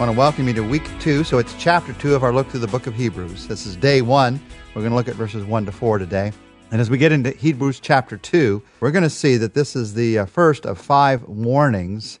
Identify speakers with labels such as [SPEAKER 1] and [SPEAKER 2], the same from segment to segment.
[SPEAKER 1] Want to welcome you to week two. So it's chapter two of our look through the book of Hebrews. This is day one. We're going to look at verses one to four today. And as we get into Hebrews chapter two, we're going to see that this is the uh, first of five warnings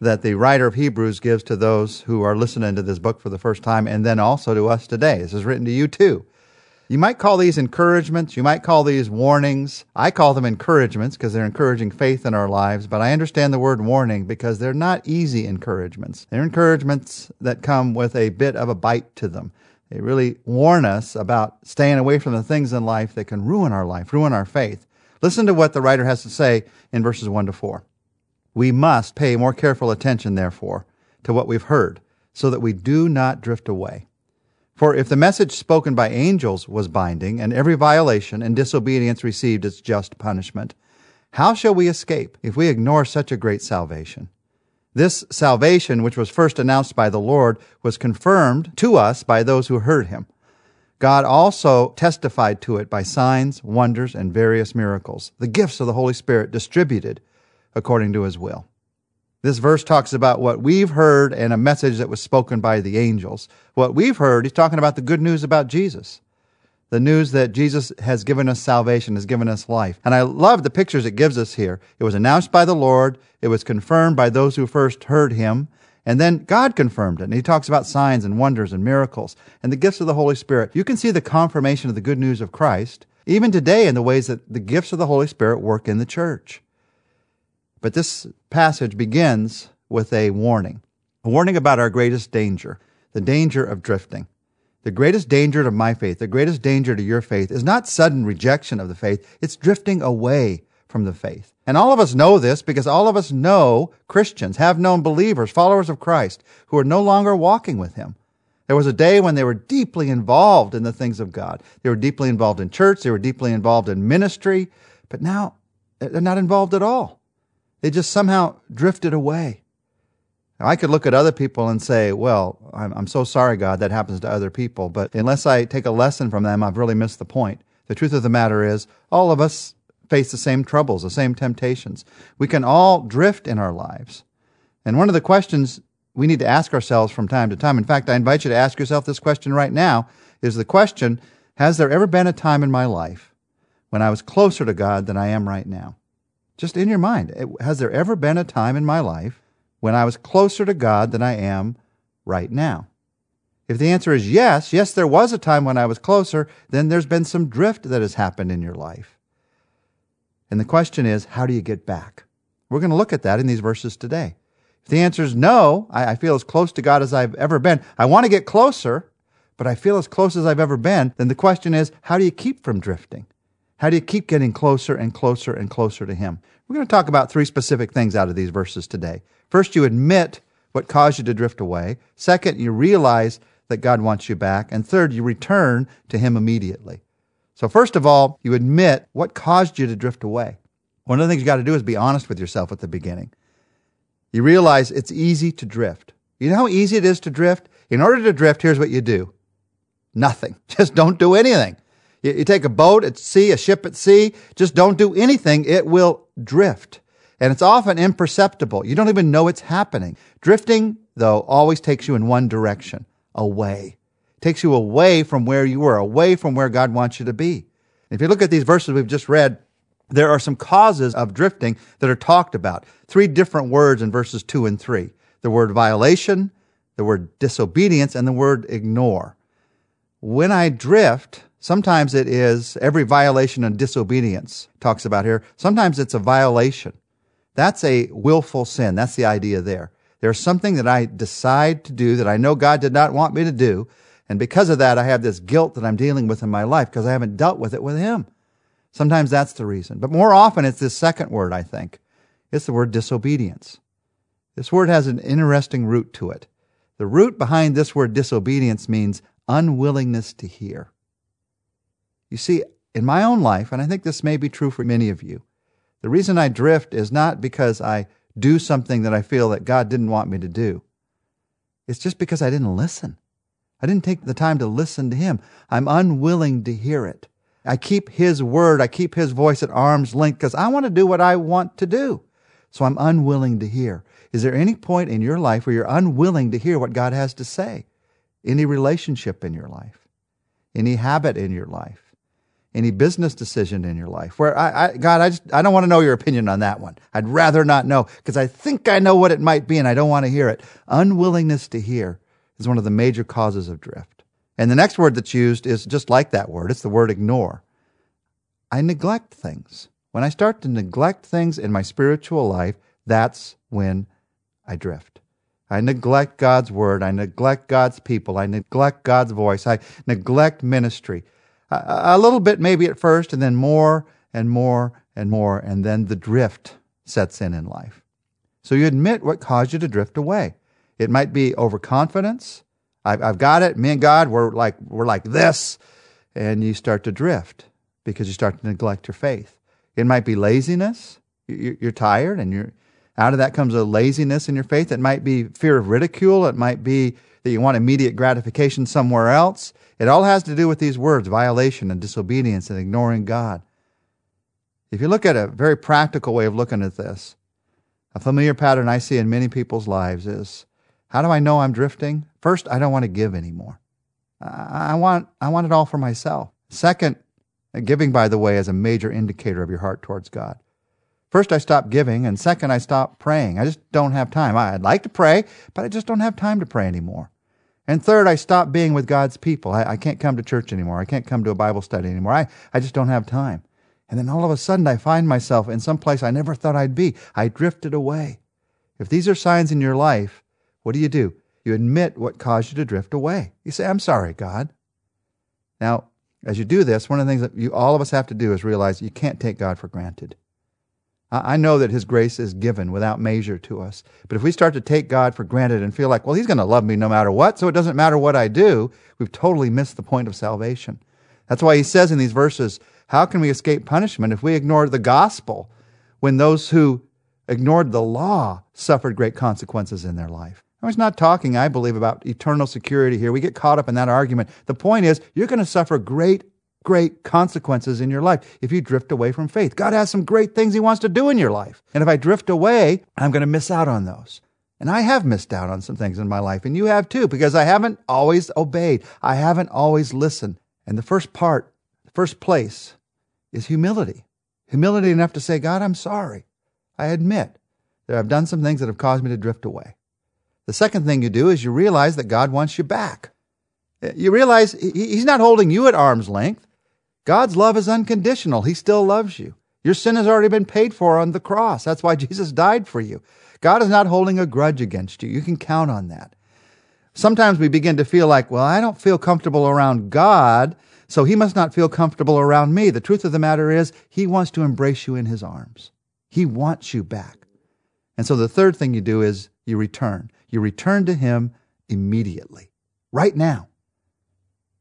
[SPEAKER 1] that the writer of Hebrews gives to those who are listening to this book for the first time and then also to us today. This is written to you too. You might call these encouragements. You might call these warnings. I call them encouragements because they're encouraging faith in our lives. But I understand the word warning because they're not easy encouragements. They're encouragements that come with a bit of a bite to them. They really warn us about staying away from the things in life that can ruin our life, ruin our faith. Listen to what the writer has to say in verses 1 to 4. We must pay more careful attention, therefore, to what we've heard, so that we do not drift away. For if the message spoken by angels was binding, and every violation and disobedience received its just punishment, how shall we escape if we ignore such a great salvation? This salvation, which was first announced by the Lord, was confirmed to us by those who heard him. God also testified to it by signs, wonders, and various miracles, the gifts of the Holy Spirit distributed according to his will. This verse talks about what we've heard and a message that was spoken by the angels. What we've heard, he's talking about the good news about Jesus. The news that Jesus has given us salvation, has given us life. And I love the pictures it gives us here. It was announced by the Lord. It was confirmed by those who first heard him. And then God confirmed it. And he talks about signs and wonders and miracles and the gifts of the Holy Spirit. You can see the confirmation of the good news of Christ even today in the ways that the gifts of the Holy Spirit work in the church. But this passage begins with a warning a warning about our greatest danger, the danger of drifting. The greatest danger to my faith, the greatest danger to your faith is not sudden rejection of the faith, it's drifting away from the faith. And all of us know this because all of us know Christians, have known believers, followers of Christ, who are no longer walking with Him. There was a day when they were deeply involved in the things of God. They were deeply involved in church, they were deeply involved in ministry, but now they're not involved at all. They just somehow drifted away. I could look at other people and say, well, I'm, I'm so sorry, God, that happens to other people. But unless I take a lesson from them, I've really missed the point. The truth of the matter is, all of us face the same troubles, the same temptations. We can all drift in our lives. And one of the questions we need to ask ourselves from time to time, in fact, I invite you to ask yourself this question right now, is the question, has there ever been a time in my life when I was closer to God than I am right now? Just in your mind, has there ever been a time in my life when I was closer to God than I am right now? If the answer is yes, yes, there was a time when I was closer, then there's been some drift that has happened in your life. And the question is, how do you get back? We're going to look at that in these verses today. If the answer is no, I, I feel as close to God as I've ever been. I want to get closer, but I feel as close as I've ever been. Then the question is, how do you keep from drifting? How do you keep getting closer and closer and closer to Him? We're going to talk about three specific things out of these verses today. First, you admit what caused you to drift away. Second, you realize that God wants you back. And third, you return to Him immediately. So, first of all, you admit what caused you to drift away. One of the things you got to do is be honest with yourself at the beginning. You realize it's easy to drift. You know how easy it is to drift? In order to drift, here's what you do nothing. Just don't do anything. You, take a boat at sea, a ship at sea, just don't do anything. It will drift. And it's often imperceptible. You don't even know it's happening. Drifting, though, always takes you in one direction, away. It takes you away from where you were, away from where God wants you to be. If you look at these verses we've just read, there are some causes of drifting that are talked about. Three different words in verses two and three. The word violation, the word disobedience, and the word ignore. When I drift, Sometimes it is every violation and disobedience talks about here. Sometimes it's a violation. That's a willful sin. That's the idea there. There's something that I decide to do that I know God did not want me to do. And because of that, I have this guilt that I'm dealing with in my life because I haven't dealt with it with Him. Sometimes that's the reason. But more often, it's this second word, I think. It's the word disobedience. This word has an interesting root to it. The root behind this word disobedience means unwillingness to hear. You see, in my own life, and I think this may be true for many of you, the reason I drift is not because I do something that I feel that God didn't want me to do. It's just because I didn't listen. I didn't take the time to listen to Him. I'm unwilling to hear it. I keep His word, I keep His voice at arm's length because I want to do what I want to do. so I'm unwilling to hear. Is there any point in your life where you're unwilling to hear what God has to say? Any relationship in your life? Any habit in your life? Any business decision in your life? Where I, I God, I just I don't want to know your opinion on that one. I'd rather not know because I think I know what it might be and I don't want to hear it. Unwillingness to hear is one of the major causes of drift. And the next word that's used is just like that word. It's the word ignore. I neglect things. When I start to neglect things in my spiritual life, that's when I drift. I neglect God's word. I neglect God's people. I neglect God's voice. I neglect ministry. A, little bit maybe at first, and then more and more and more, and then the drift sets in in life. So you admit what caused you to drift away. It might be overconfidence. I've, I've got it. Me and God, we're like we're like this, and you start to drift because you start to neglect your faith. It might be laziness. You're tired and you're out of that comes a laziness in your faith. It might be fear of ridicule. It might be that you want immediate gratification somewhere else. It all has to do with these words violation and disobedience and ignoring God. If you look at a very practical way of looking at this, a familiar pattern I see in many people's lives is how do I know I'm drifting? First, I don't want to give anymore. I want, I want it all for myself. Second, giving, by the way, is a major indicator of your heart towards God. First, I stopped giving, and second, I stopped praying. I just don't have time. I'd like to pray, but I just don't have time to pray anymore. And third, I stopped being with God's people. I, I can't come to church anymore. I can't come to a Bible study anymore. I, I just don't have time. And then all of a sudden, I find myself in some place I never thought I'd be. I drifted away. If these are signs in your life, what do you do? You admit what caused you to drift away. You say, I'm sorry, God. Now, as you do this, one of the things that you, all of us have to do is realize you can't take God for granted. I know that His grace is given without measure to us. But if we start to take God for granted and feel like, well, He's going to love me no matter what, so it doesn't matter what I do, we've totally missed the point of salvation. That's why He says in these verses, how can we escape punishment if we ignore the gospel when those who ignored the law suffered great consequences in their life? I was not talking, I believe, about eternal security here. We get caught up in that argument. The point is, you're going to suffer great great consequences in your life if you drift away from faith. God has some great things He wants to do in your life. And if I drift away, I'm going to miss out on those. And I have missed out on some things in my life, and you have too, because I haven't always obeyed. I haven't always listened. And the first part, the first place, is humility. Humility enough to say, God, I'm sorry. I admit that I've done some things that have caused me to drift away. The second thing you do is you realize that God wants you back. You realize He's not holding you at arm's length. God's love is unconditional. He still loves you. Your sin has already been paid for on the cross. That's why Jesus died for you. God is not holding a grudge against you. You can count on that. Sometimes we begin to feel like, well, I don't feel comfortable around God, so he must not feel comfortable around me. The truth of the matter is, he wants to embrace you in his arms. He wants you back. And so the third thing you do is you return. You return to him immediately, right now.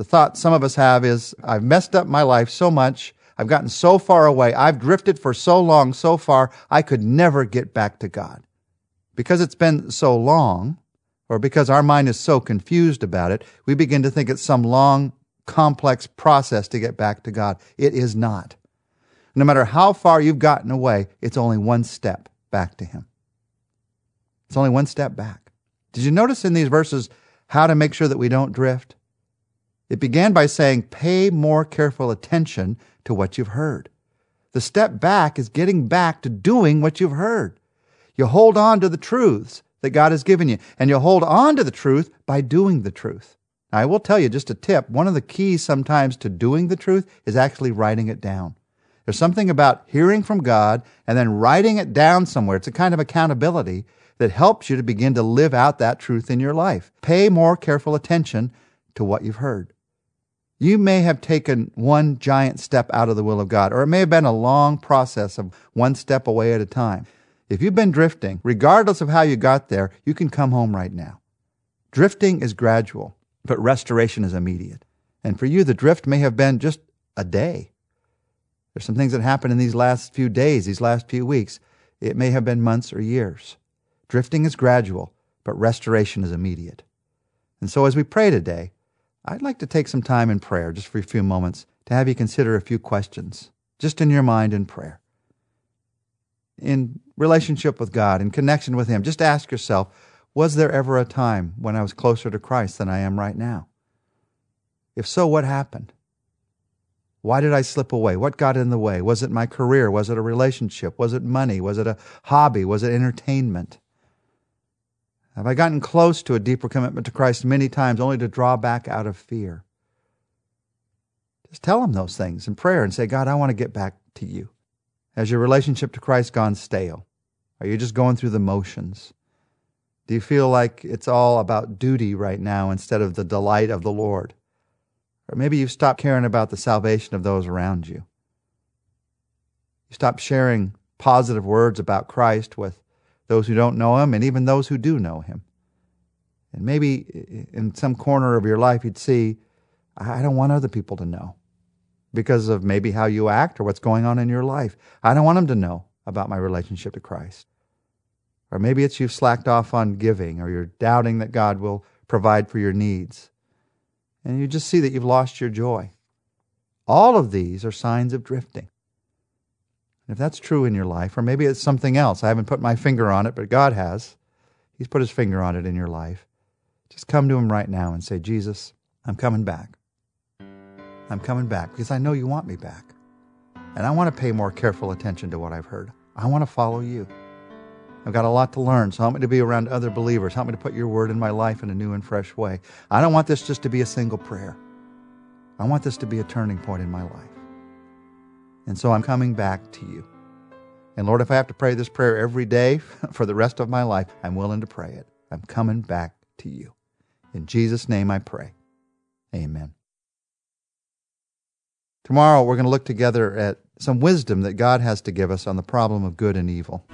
[SPEAKER 1] The thought some of us have is, I've messed up my life so much. I've gotten so far away. I've drifted for so long, so far, I could never get back to God. Because it's been so long, or because our mind is so confused about it, we begin to think it's some long, complex process to get back to God. It is not. No matter how far you've gotten away, it's only one step back to Him. It's only one step back. Did you notice in these verses how to make sure that we don't drift? It began by saying, pay more careful attention to what you've heard. The step back is getting back to doing what you've heard. You hold on to the truths that God has given you, and you hold on to the truth by doing the truth. Now, I will tell you just a tip. One of the keys sometimes to doing the truth is actually writing it down. There's something about hearing from God and then writing it down somewhere. It's a kind of accountability that helps you to begin to live out that truth in your life. Pay more careful attention to what you've heard. You may have taken one giant step out of the will of God, or it may have been a long process of one step away at a time. If you've been drifting, regardless of how you got there, you can come home right now. Drifting is gradual, but restoration is immediate. And for you, the drift may have been just a day. There's some things that happened in these last few days, these last few weeks. It may have been months or years. Drifting is gradual, but restoration is immediate. And so as we pray today, I'd like to take some time in prayer, just for a few moments, to have you consider a few questions, just in your mind in prayer. In relationship with God, in connection with Him, just ask yourself was there ever a time when I was closer to Christ than I am right now? If so, what happened? Why did I slip away? What got in the way? Was it my career? Was it a relationship? Was it money? Was it a hobby? Was it entertainment? Have I gotten close to a deeper commitment to Christ many times only to draw back out of fear? Just tell him those things in prayer and say, God, I want to get back to you. Has your relationship to Christ gone stale? Are you just going through the motions? Do you feel like it's all about duty right now instead of the delight of the Lord? Or maybe you've stopped caring about the salvation of those around you. You stopped sharing positive words about Christ with those who don't know Him and even those who do know Him. And maybe in some corner of your life, you'd see, I don't want other people to know because of maybe how you act or what's going on in your life. I don't want them to know about my relationship to Christ. Or maybe it's you've slacked off on giving or you're doubting that God will provide for your needs. And you just see that you've lost your joy. All of these are signs of drifting. If that's true in your life, or maybe it's something else, I haven't put my finger on it, but God has. He's put his finger on it in your life. Just come to him right now and say, Jesus, I'm coming back. I'm coming back because I know you want me back. And I want to pay more careful attention to what I've heard. I want to follow you. I've got a lot to learn, so help me to be around other believers. Help me to put your word in my life in a new and fresh way. I don't want this just to be a single prayer. I want this to be a turning point in my life. And so I'm coming back to you. And Lord, if I have to pray this prayer every day for the rest of my life, I'm willing to pray it. I'm coming back to you. In Jesus' name I pray. Amen. Tomorrow we're going to look together at some wisdom that God has to give us on the problem of good and evil.